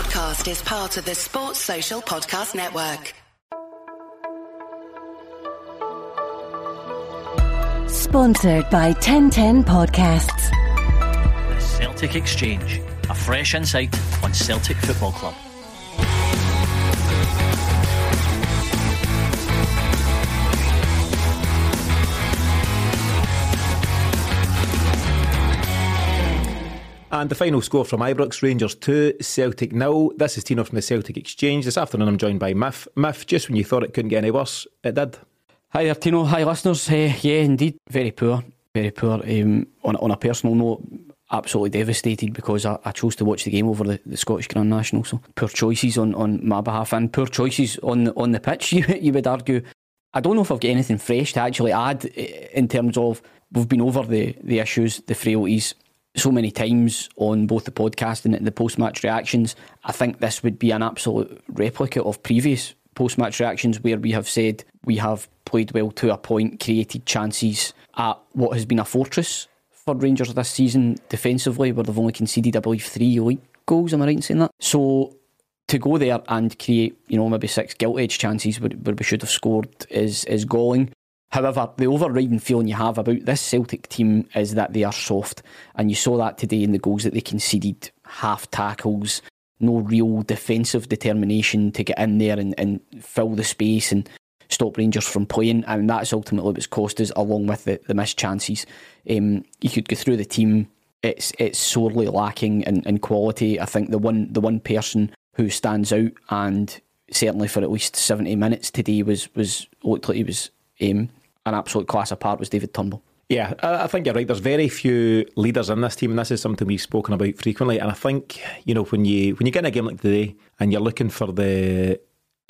podcast is part of the Sports Social Podcast Network. Sponsored by TEN10 Podcasts. The Celtic Exchange, a fresh insight on Celtic Football Club. And the final score from Ibrox Rangers 2, Celtic nil. This is Tino from the Celtic Exchange. This afternoon I'm joined by Miff. Miff, just when you thought it couldn't get any worse, it did. Hi there, Tino. Hi, listeners. Uh, yeah, indeed, very poor, very poor. Um, on, on a personal note, absolutely devastated because I, I chose to watch the game over the, the, Scottish Grand National. So poor choices on, on my behalf and poor choices on on the pitch. You, you would argue. I don't know if I've got anything fresh to actually add eh, in terms of we've been over the the issues, the frailties so many times on both the podcast and the post match reactions. I think this would be an absolute replica of previous post match reactions where we have said we have played well to a point, created chances at what has been a fortress for Rangers this season defensively, where they've only conceded, I believe, three league goals. Am I right in saying that? So to go there and create, you know, maybe six gilt edge chances where, where we should have scored is is galling. However, the overriding feeling you have about this Celtic team is that they are soft, and you saw that today in the goals that they conceded half tackles, no real defensive determination to get in there and, and fill the space and stop Rangers from playing, and that's ultimately what's cost us, along with the, the missed chances. Um, you could go through the team; it's it's sorely lacking in, in quality. I think the one the one person who stands out, and certainly for at least seventy minutes today, was was looked like he was um, an absolute class apart was David Turnbull. Yeah, I think you're right. There's very few leaders in this team, and this is something we've spoken about frequently. And I think you know when you when you get in a game like today and you're looking for the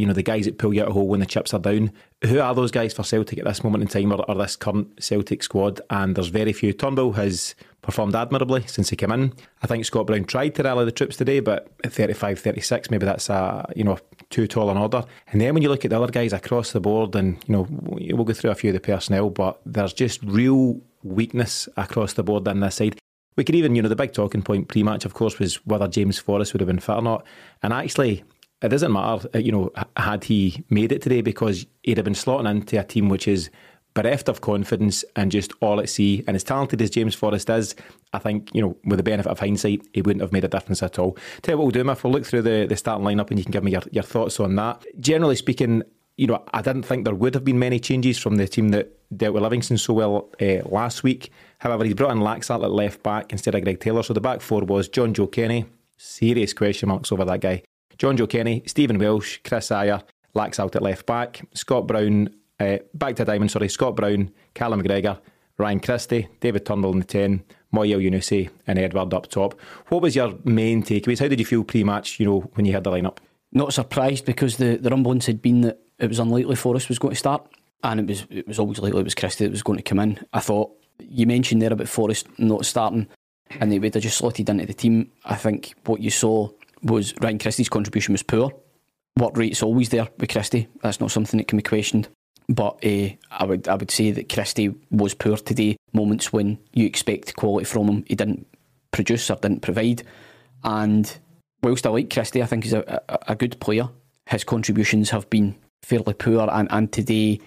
you know the guys that pull you out of hole when the chips are down. Who are those guys for Celtic at this moment in time, or, or this current Celtic squad? And there's very few. Turnbull has performed admirably since he came in. I think Scott Brown tried to rally the troops today, but at 35, 36, maybe that's a you know too tall an order. And then when you look at the other guys across the board, and you know we'll go through a few of the personnel, but there's just real weakness across the board on this side. We could even, you know, the big talking point pre-match, of course, was whether James Forrest would have been fit or not. And actually, it doesn't matter, you know, had he made it today because he'd have been slotting into a team which is bereft of confidence and just all at sea. And as talented as James Forrest is, I think, you know, with the benefit of hindsight, he wouldn't have made a difference at all. Tell you what we'll do, Miff, we'll look through the, the starting lineup and you can give me your, your thoughts on that. Generally speaking, you know, I didn't think there would have been many changes from the team that dealt with Livingston so well uh, last week. However, he brought in Laxalt at left back instead of Greg Taylor. So the back four was Jonjoe Kenny, serious question marks over that guy. Jonjoe Kenny, Stephen Welsh, Chris Ajer, out at left back, Scott Brown, uh, back to Diamond, sorry, Scott Brown, Callum McGregor, Ryan Christie, David Turnbull in the 10, Moi Elyounoussi and Edouard up top. What was your main takeaways? How did you feel pre-match, you know, when you heard the lineup? Not surprised because the, the rumblings had been that it was unlikely Forrest was going to start and it was it was always likely it was Christie that was going to come in. I thought you mentioned there about Forrest not starting and they would have just slotted into the team. I think what you saw was Ryan Christie's contribution was poor. Work rate's always there with Christie. That's not something that can be questioned. But uh, I would I would say that Christie was poor today. Moments when you expect quality from him, he didn't produce or didn't provide. And whilst I like Christie, I think he's a, a, a good player. His contributions have been fairly poor, and, and today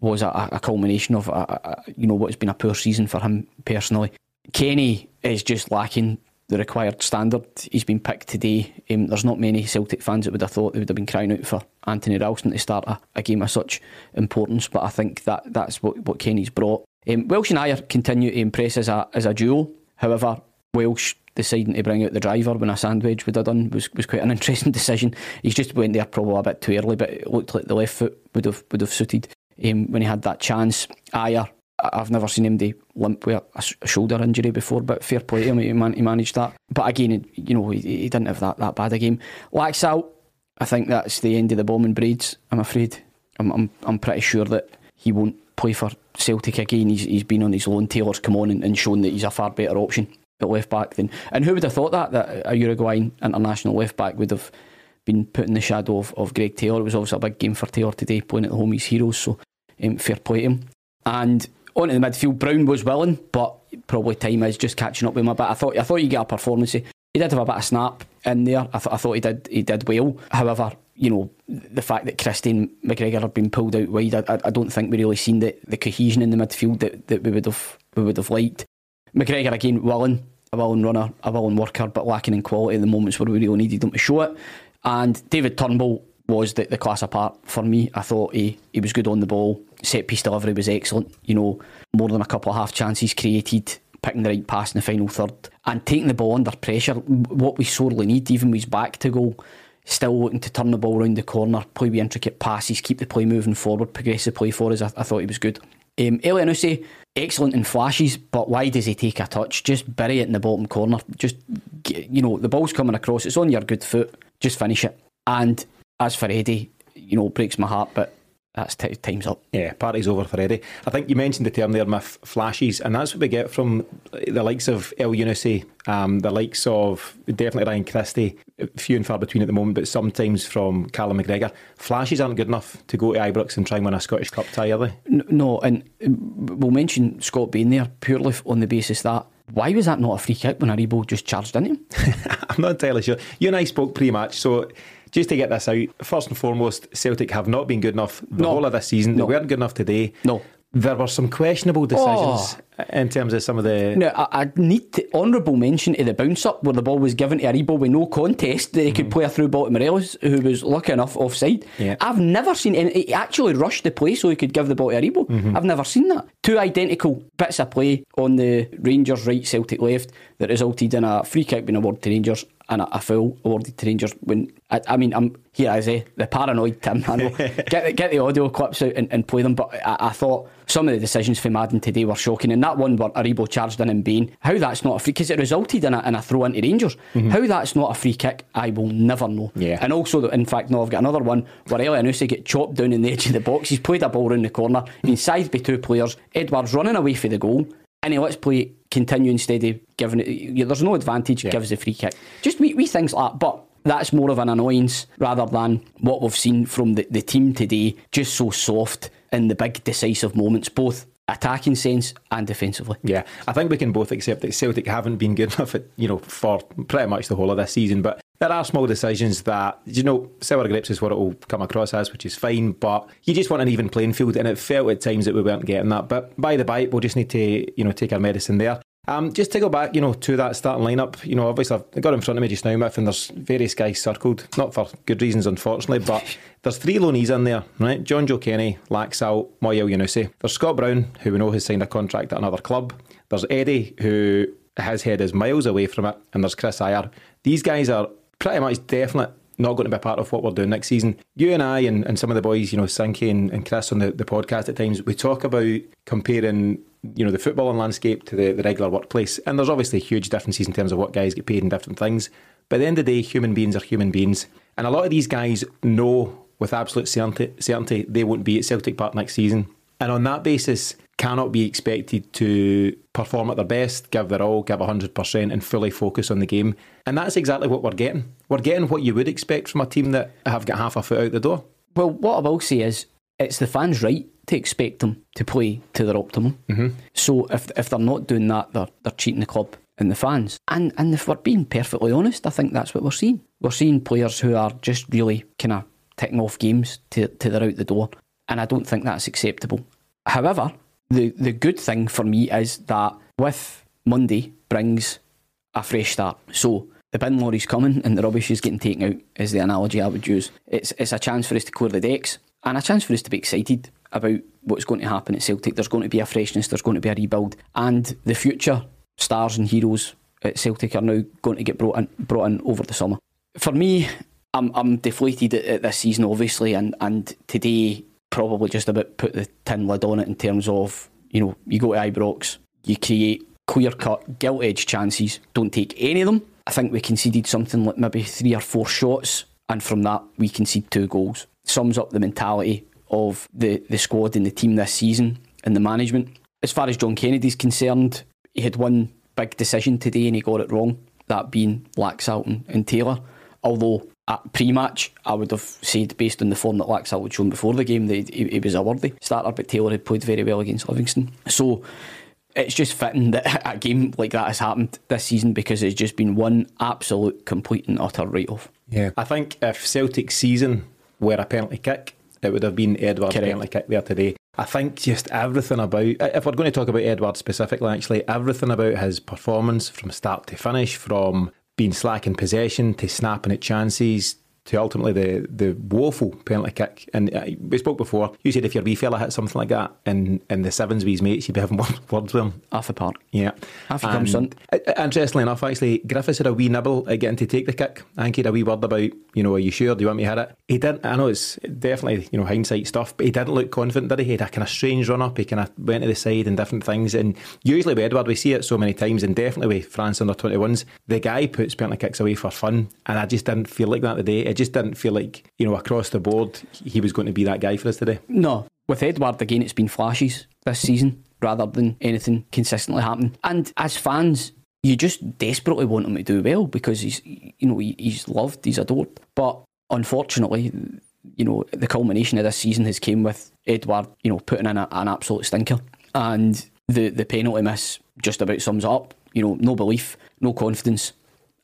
was a, a culmination of a, you know what has been a poor season for him personally. Kenny is just lacking the required standard. He's been picked today. Um, there's not many Celtic fans that would have thought they would have been crying out for Anthony Ralston to start a, a game of such importance, but I think that that's what, what Kenny's brought. Um, Welsh and Ajer continue to impress as a, as a duo. However, Welsh deciding to bring out the driver when a sandwich would have done was, was quite an interesting decision. He's just went there probably a bit too early, but it looked like the left foot would have would have suited um, when he had that chance. Ajer I've never seen him do limp with a, shoulder injury before, but fair play to him, he, man, he managed that. But again, you know, he, he, didn't have that, that bad a game. Laxalt, I think that's the end of the bomb breeds, I'm afraid. I'm, I'm, I'm pretty sure that he won't play for Celtic again. He's, he's been on his loan. Taylor's come on and, and shown that he's a far better option at left back than. And who would have thought that, that a Uruguayan international left back would have been put in the shadow of, of Greg Taylor? It was obviously a big game for Taylor today, playing at the home, he's heroes, so um, fair play to him. And onto the midfield. Brown was willing, but probably time is just catching up with him a bit. I thought I thought you get a performance. He did have a bit of snap. in there. I, th- I thought he did he did well. However, you know the fact that Christine McGregor had been pulled out wide, I, I don't think we really seen the, the cohesion in the midfield that, that we would have we would have liked. McGregor again willing, a willing runner, a willing worker, but lacking in quality in the moments where we really needed him to show it. And David Turnbull was the, the class apart for me. I thought he, he was good on the ball. Set piece delivery was excellent. You know, more than a couple of half chances created, picking the right pass in the final third, and taking the ball under pressure. What we sorely need, even with his back to goal, still looking to turn the ball around the corner, play intricate passes, keep the play moving forward, progressive play for us. I, I thought he was good. Um, Elyounoussi, excellent in flashes, but why does he take a touch? Just bury it in the bottom corner. Just, you know, the ball's coming across, it's on your good foot, just finish it. And as for Eddie, you know, it breaks my heart, but that's t- time's up. Yeah, party's over for Eddie. I think you mentioned the term there, Miff flashes, and that's what we get from the likes of Elyounoussi, um, the likes of definitely Ryan Christie, few and far between at the moment, but sometimes from Callum McGregor. Flashes aren't good enough to go to Ibrox and try and win a Scottish Cup tie, are they? No, and we'll mention Scott Bain there purely on the basis that why was that not a free kick when Aribo just charged into him? I'm not entirely sure. You and I spoke pre match, so just to get this out, first and foremost, Celtic have not been good enough the No. whole of this season. No. They weren't good enough today. No. There were some questionable decisions oh. In terms of some of the. Now, I, I need to, honourable mention to the bounce up where the ball was given to Aribo with no contest that he could play a through ball to Morelos, who was lucky enough offside. Mm-hmm. Yeah. I've never seen any. He actually rushed the play so he could give the ball to Aribo. Mm-hmm. I've never seen that. Two identical bits of play on the Rangers right, Celtic left that resulted in a free kick being awarded to Rangers and a, a foul awarded to Rangers. When I, I mean, I'm here as a the paranoid Tim. I know. get the, get the audio clips out and, and play them. But I, I thought some of the decisions from Madden today were shocking. And that one where Aribo charged in and Bain, how that's not a free because it resulted in a, in a throw into Rangers. Mm-hmm. How that's not a free kick, I will never know. Yeah. And also, in fact, no, I've got another one where Elyounoussi get chopped down in the edge of the box. He's played a ball round the corner, been sized by two players. Edouard's running away for the goal. And he lets play continue instead of giving it. yeah, There's no advantage, gives the free kick. Just wee, wee things like that. But that's more of an annoyance rather than what we've seen from the, the team today. Just so soft in the big decisive moments, both attacking sense and defensively. Yeah, I think we can both accept that Celtic haven't been good enough, at, you know, for pretty much the whole of this season. But there are small decisions that, you know, sour grapes is what it will come across as, which is fine. But you just want an even playing field, and it felt at times that we weren't getting that. But by the by, we'll just need to, you know, take our medicine there. Um, just to go back, you know, to that starting lineup, you know, obviously I've got in front of me just now, Miff, and there's various guys circled, not for good reasons, unfortunately, but there's three loanees in there, right? Jonjoe Kenny, Laxalt, Moi Elyounoussi. There's Scott Brown, who we know has signed a contract at another club. There's Eddie, who his head is miles away from it, and there's Chris Ajer. These guys are pretty much definite not going to be a part of what we're doing next season. You and I and, and some of the boys, you know, Sankey and, and Chris on the, the podcast at times, we talk about comparing, you know, the footballing landscape to the, the regular workplace. And there's obviously huge differences in terms of what guys get paid in different things. But at the end of the day, human beings are human beings. And a lot of these guys know with absolute certainty, certainty they won't be at Celtic Park next season. And on that basis, cannot be expected to perform at their best, give their all, give 100%, and fully focus on the game. And that's exactly what we're getting. We're getting what you would expect from a team that have got half a foot out the door. Well, what I will say is it's the fans' right to expect them to play to their optimum. Mm-hmm. So if if they're not doing that, they're they're cheating the club and the fans. And and if we're being perfectly honest, I think that's what we're seeing. We're seeing players who are just really kind of ticking off games to to their out the door, and I don't think that's acceptable. However, the the good thing for me is that with Monday brings a fresh start. So the bin lorry's coming and the rubbish is getting taken out is the analogy I would use. It's it's a chance for us to clear the decks and a chance for us to be excited about what's going to happen at Celtic. There's going to be a freshness, there's going to be a rebuild, and the future stars and heroes at Celtic are now going to get brought in brought in over the summer. For me, I'm I'm deflated at, at this season obviously and, and today probably just about put the tin lid on it in terms of, you know, you go to Ibrox, you create clear cut, gilt edged chances, don't take any of them. I think we conceded something like maybe three or four shots, and from that we concede two goals. Sums up the mentality of the, the squad and the team this season and the management. As far as John Kennedy's concerned, he had one big decision today and he got it wrong, that being Laxalt and, Taylor. Although at pre-match, I would have said, based on the form that Laxalt had shown before the game, that he, he was a worthy starter, but Taylor had played very well against Livingston. So it's just fitting that a game like that has happened this season because it's just been one absolute, complete, and utter write off. Yeah. I think if Celtic season were a penalty kick, it would have been Edouard's Correct. penalty kick there today. I think just everything about, if we're going to talk about Edward specifically, actually, everything about his performance from start to finish, from being slack in possession to snapping at chances to ultimately the the woeful penalty kick. And uh, we spoke before. You said if your wee fella hit something like that in, in the sevens with his mates, you'd be having words with him. Half a part. Yeah. Half he comes And, uh, Interestingly enough, actually, Griffiths had a wee nibble at getting to take the kick. I think he had a wee word about, you know, are you sure? Do you want me to hit it? He didn't. I know it's definitely, you know, hindsight stuff, but he didn't look confident, did he? He had a kind of strange run up. He kind of went to the side and different things. And usually with Edouard, we see it so many times, and definitely with France under 21s, the guy puts penalty kicks away for fun. And I just didn't feel like that today. It just didn't feel like, you know, across the board, he was going to be that guy for us today. No, with Edouard again, it's been flashes this season rather than anything consistently happening. And as fans, you just desperately want him to do well because he's, you know, he's loved, he's adored. But unfortunately, you know, the culmination of this season has came with Edouard, you know, putting in a, an absolute stinker, and the the penalty miss just about sums up. You know, no belief, no confidence,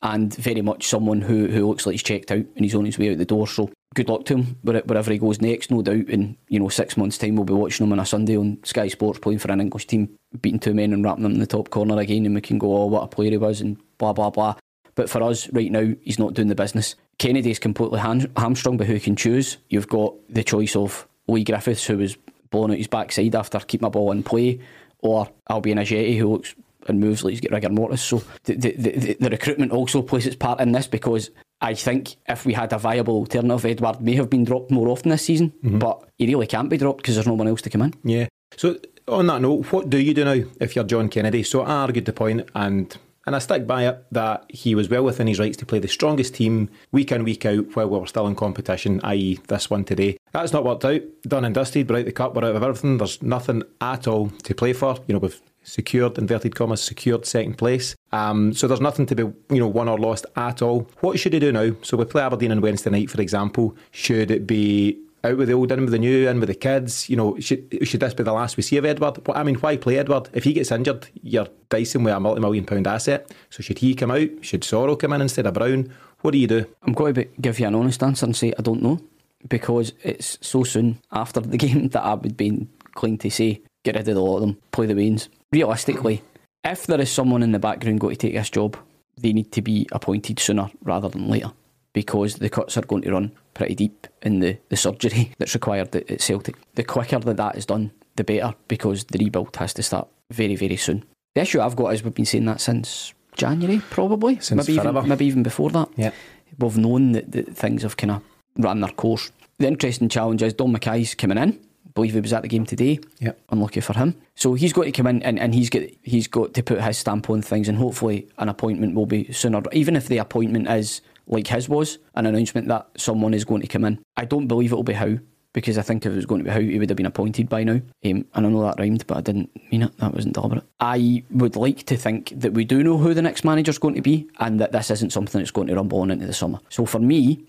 and very much someone who, who looks like he's checked out and he's on his way out the door. So good luck to him where- wherever he goes next. No doubt in you know six months' time we'll be watching him on a Sunday on Sky Sports playing for an English team, beating two men and wrapping them in the top corner again, and we can go, oh, what a player he was, and blah blah blah. But for us right now, he's not doing the business. Kennedy is completely ham- hamstrung by who he can choose. You've got the choice of Leigh Griffiths, who was blown out his backside after keeping a ball in play, or Albian Ajeti, who looks and moves like he's got rigor mortis. So the, the, the, the recruitment also plays its part in this because I think if we had a viable alternative, Edouard may have been dropped more often this season, mm-hmm. but he really can't be dropped because there's no one else to come in. Yeah. So on that note, what do you do now if you're John Kennedy? So I argued the point and and I stick by it that he was well within his rights to play the strongest team week in, week out while we were still in competition, i.e. this one today. That's not worked out. Done and dusted, we're out the cup, we're out of everything. There's nothing at all to play for. You know, we've secured, inverted commas, secured second place. Um, so there's nothing to be, you know, won or lost at all. What should he do now? So we play Aberdeen on Wednesday night, for example. Should it be out with the old, in with the new, in with the kids. You know, should should this be the last we see of Edouard? I mean, why play Edouard? If he gets injured, you're dicing with a multi-million pound asset. So should he come out? Should Soro come in instead of Brown? What do you do? I'm going to give you an honest answer and say I don't know because it's so soon after the game that I would be inclined to say get rid of lot of them, play the Waynes. Realistically, if there is someone in the background going to take this job, they need to be appointed sooner rather than later because the cuts are going to run pretty deep in the, the surgery that's required at, Celtic. The quicker that that is done, the better because the rebuild has to start very, very soon. The issue I've got is we've been saying that since January, probably. Since maybe forever. even, maybe even before that Yeah. we've known that, that things have kind of ran their course. The interesting challenge is Dom McKay's coming in. Believe he was at the game today. Yep. Unlucky for him. So he's got to come in and, and he's got he's got to put his stamp on things and hopefully an appointment will be sooner. Even if the appointment is like his was, an announcement that someone is going to come in. I don't believe it'll be Howe, because I think if it was going to be Howe, he would have been appointed by now. Um, and I know that rhymed, but I didn't mean it. That wasn't deliberate. I would like to think that we do know who the next manager is going to be and that this isn't something that's going to rumble on into the summer. So for me,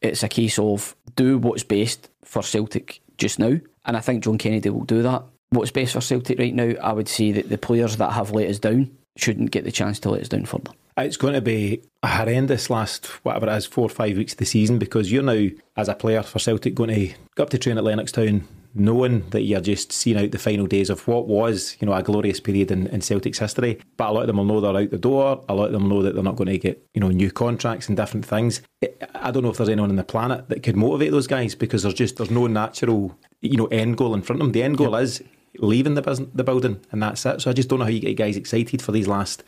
it's a case of do what's best for Celtic just now. And I think John Kennedy will do that. What's best for Celtic right now, I would say that the players that have let us down shouldn't get the chance to let us down further. Uh, it's going to be a horrendous last, whatever it is, four or five weeks of the season because you're now, as a player for Celtic, going to go up to train at Lennoxtown knowing that you're just seeing out the final days of what was, you know, a glorious period in, in Celtic's history. But a lot of them will know they're out the door. A lot of them know that they're not going to get, you know, new contracts and different things. I don't know if there's anyone on the planet that could motivate those guys because there's just there's no natural, you know, end goal in front of them. The end goal is leaving the bus- the building, and that's it. So I just don't know how you get guys excited for these last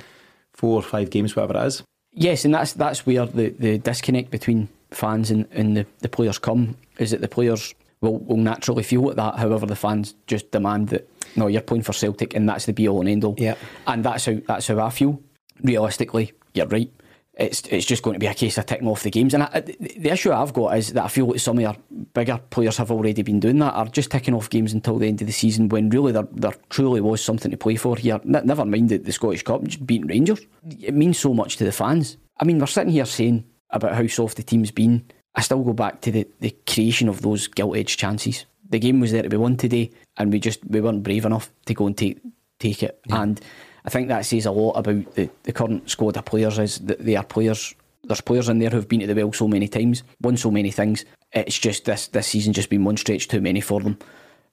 four or five games, whatever it is. Yes, and that's that's where the, the disconnect between fans and, and the, the players come is that the players will, will naturally feel like that. However, the fans just demand that no, you're playing for Celtic, and that's the be all and end all. Yeah. and that's how that's how I feel. Realistically, you're right. It's it's just going to be a case of ticking off the games. And I, the the issue I've got is that I feel like some of our bigger players have already been doing that, are just ticking off games until the end of the season when really there, there truly was something to play for here. N- never mind the, the Scottish Cup, just beating Rangers. It means so much to the fans. I mean, we're sitting here saying about how soft the team's been. I still go back to the, the creation of those gilt edged chances. The game was there to be won today, and we just we weren't brave enough to go and take take it. And I think that says a lot about the, the current squad of players. Is that they are players. There's players in there who've been to the well so many times, won so many things. It's just this this season just been one stretch too many for them.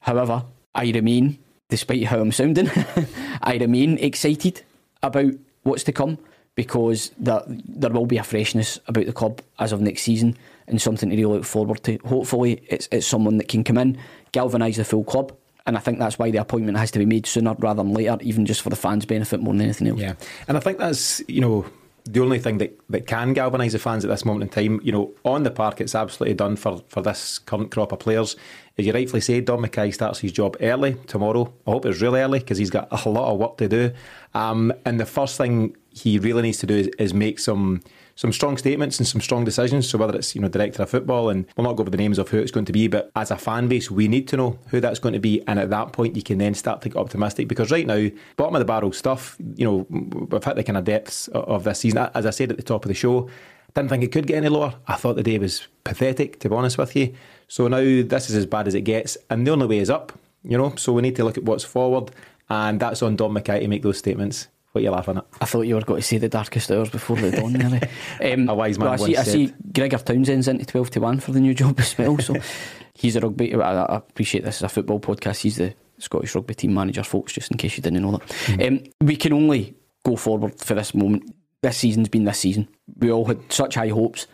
However, I remain, despite how I'm sounding, I remain excited about what's to come because there, there will be a freshness about the club as of next season and something to really look forward to. Hopefully, it's, it's someone that can come in, galvanise the full club. And I think that's why the appointment has to be made sooner rather than later, even just for the fans' benefit more than anything else. Yeah, and I think that's you know the only thing that, that can galvanise the fans at this moment in time. You know, on the park, it's absolutely done for, for this current crop of players. As you rightfully say, Dom McKay starts his job early tomorrow. I hope it's really early because he's got a lot of work to do. Um, and the first thing he really needs to do is, is make some some strong statements and some strong decisions. So whether it's you know director of football, and we'll not go over the names of who it's going to be, but as a fan base, we need to know who that's going to be, and at that point, you can then start to get optimistic because right now, bottom of the barrel stuff, you know, we've hit the kind of depths of this season. As I said at the top of the show, didn't think it could get any lower. I thought the day was pathetic, to be honest with you. So now this is as bad as it gets, and the only way is up. You know, so we need to look at what's forward, and that's on Dom McKay to make those statements. What are you laughing at? I thought you were going to say the darkest hours before the dawn. Really, um, a wise man. I see. I see. Gregor Townsend's into twelve to one for the new job as well. So he's a rugby. I, I appreciate this is a football podcast. He's the Scottish rugby team manager, folks. Just in case you didn't know that, mm. um, we can only go forward for this moment. This season's been this season. We all had such high hopes.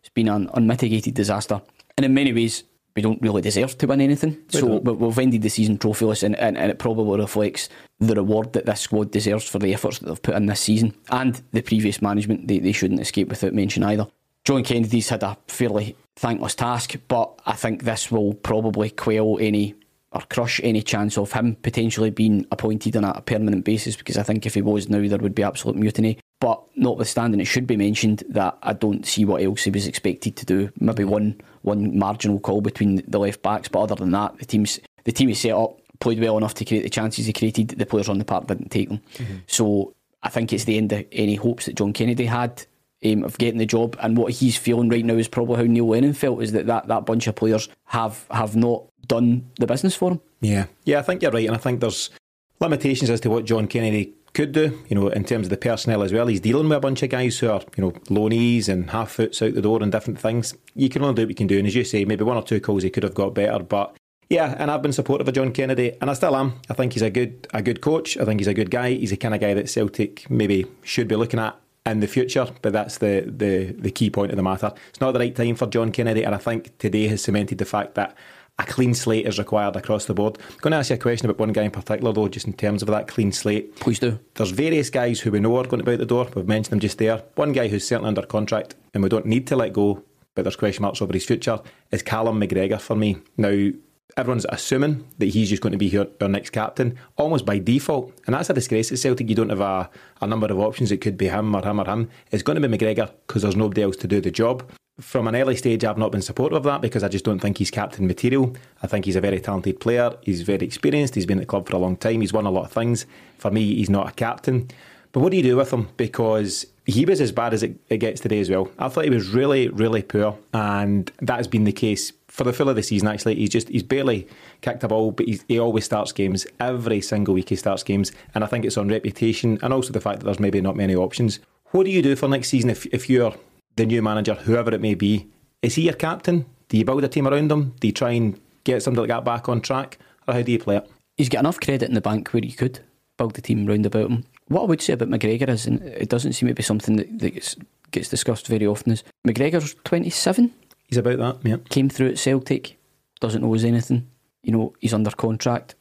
It's been an unmitigated disaster, and in many ways, we don't really deserve to win anything. We so, don't. we've ended the season trophyless, and, and, and it probably reflects the reward that this squad deserves for the efforts that they've put in this season and the previous management. They, they shouldn't escape without mention either. John Kennedy's had a fairly thankless task, but I think this will probably quell any or crush any chance of him potentially being appointed on a permanent basis because I think if he was now, there would be absolute mutiny. But notwithstanding, it should be mentioned that I don't see what else he was expected to do. Maybe one one marginal call between the left backs, but other than that, the team's the team he set up played well enough to create the chances he created. The players on the park didn't take them. Mm-hmm. So I think it's the end of any hopes that John Kennedy had um, of getting the job. And what he's feeling right now is probably how Neil Lennon felt: is that that, that bunch of players have have not done the business for him. Yeah, yeah, I think you're right, and I think there's limitations as to what John Kennedy could do, you know, in terms of the personnel as well. He's dealing with a bunch of guys who are, you know, loanees and half foots out the door and different things. You can only do what you can do. And as you say, maybe one or two calls he could have got better. But yeah, and I've been supportive of John Kennedy, and I still am. I think he's a good a good coach. I think he's a good guy. He's the kind of guy that Celtic maybe should be looking at in the future. But that's the the the key point of the matter. It's not the right time for John Kennedy, and I think today has cemented the fact that a clean slate is required across the board. I'm going to ask you a question about one guy in particular, though, just in terms of that clean slate. Please do. There's various guys who we know are going to be out the door. We've mentioned them just there. One guy who's certainly under contract and we don't need to let go, but there's question marks over his future, is Callum McGregor for me. Now, everyone's assuming that he's just going to be our next captain, almost by default. And that's a disgrace at Celtic. You don't have a, a number of options. It could be him or him or him. It's going to be McGregor because there's nobody else to do the job from an early stage, I've not been supportive of that because I just don't think he's captain material. I think he's a very talented player. He's very experienced. He's been at the club for a long time. He's won a lot of things. For me, he's not a captain. But what do you do with him? Because he was as bad as it, it gets today as well. I thought he was really, really poor, and that has been the case for the full of the season. Actually, he's just he's barely kicked a ball, but he always starts games every single week. He starts games, and I think it's on reputation and also the fact that there's maybe not many options. What do you do for next season if if you're the new manager, whoever it may be, is he your captain? Do you build a team around him? Do you try and get somebody like that back on track? Or how do you play it? He's got enough credit in the bank where you could build the team round about him. What I would say about McGregor is, and it doesn't seem to be something that, that gets, gets discussed very often, is McGregor's 27. He's about that, yeah. Came through at Celtic, doesn't know his anything. You know, he's under contract.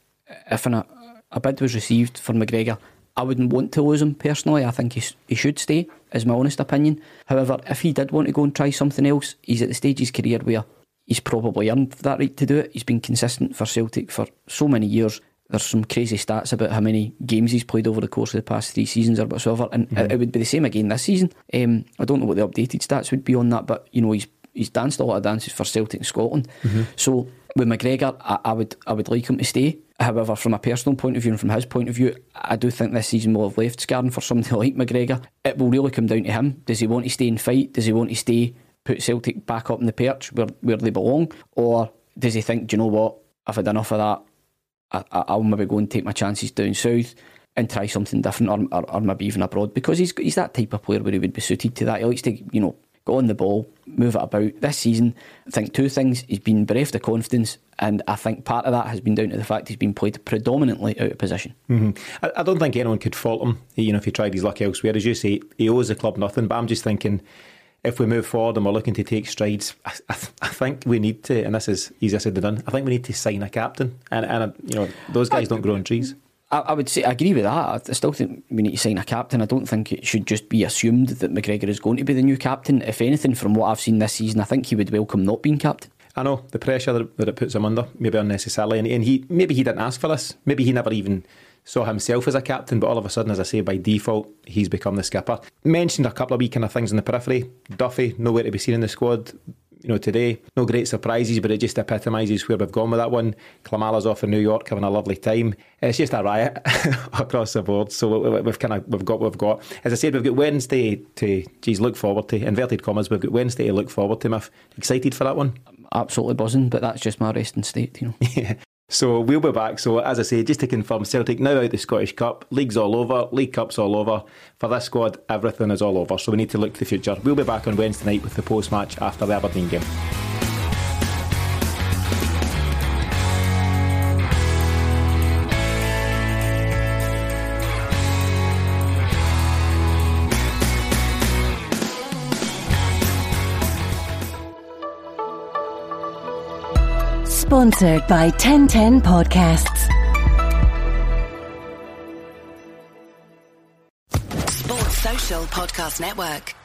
If an, a bid was received for McGregor, I wouldn't want to lose him personally. I think he, he should stay, is my honest opinion. However, if he did want to go and try something else, he's at the stage of his career where he's probably earned that right to do it. He's been consistent for Celtic for so many years. There's some crazy stats about how many games he's played over the course of the past three seasons or whatsoever, and mm-hmm. it, it, would be the same again this season. Um, I don't know what the updated stats would be on that, but you know he's he's danced a lot of dances for Celtic and Scotland. Mm-hmm. So with McGregor, I, I, would I would like him to stay. However, from a personal point of view and from his point of view, I do think this season will have left scarring for somebody like McGregor. It will really come down to him. Does he want to stay and fight? Does he want to stay, put Celtic back up in the perch where, where they belong? Or does he think, do you know what, I've had enough of that, I, will maybe go and take my chances down south. and try something different, or, or, or maybe even abroad, because he's he's that type of player where he would be suited to that. He likes to, you know, go on the ball, move it about. This season, I think two things: he's been bereft of confidence, and I think part of that has been down to the fact he's been played predominantly out of position. Mm-hmm. I, I, don't think anyone could fault him. You know, if he tried his luck elsewhere, as you say, he owes the club nothing. But I'm just thinking if we move forward and we're looking to take strides, I, I, I, think we need to, and this is easier said than done. I think we need to sign a captain, and and you know those guys don't grow on trees. I, I would say I agree with that. I still think we need to sign a captain. I don't think it should just be assumed that McGregor is going to be the new captain. If anything, from what I've seen this season, I think he would welcome not being captain. I know the pressure that, it puts him under, maybe unnecessarily, and, and he maybe he didn't ask for this. Maybe he never even saw himself as a captain, but all of a sudden, as I say, by default, he's become the skipper. Mentioned a couple of wee kind of things in the periphery. Duffy, nowhere to be seen in the squad. You know, today, no great surprises, but it just epitomises where we've gone with that one. Klimala's off in New York having a lovely time. It's just a riot across the board. So we've kind of we've got we've got. As I said, we've got Wednesday to geez look forward to. Inverted commas, we've got Wednesday to look forward to. Miff, excited for that one? absolutely buzzing, but that's just my resting state, you know. yeah. So we'll be back. So as I say, just to confirm, Celtic now out the Scottish Cup, leagues all over, League Cups all over. For this squad, everything is all over. So we need to look to the future. We'll be back on Wednesday night with the post match after the Aberdeen game. Sponsored by TEN10 Podcasts. Sports Social Podcast Network.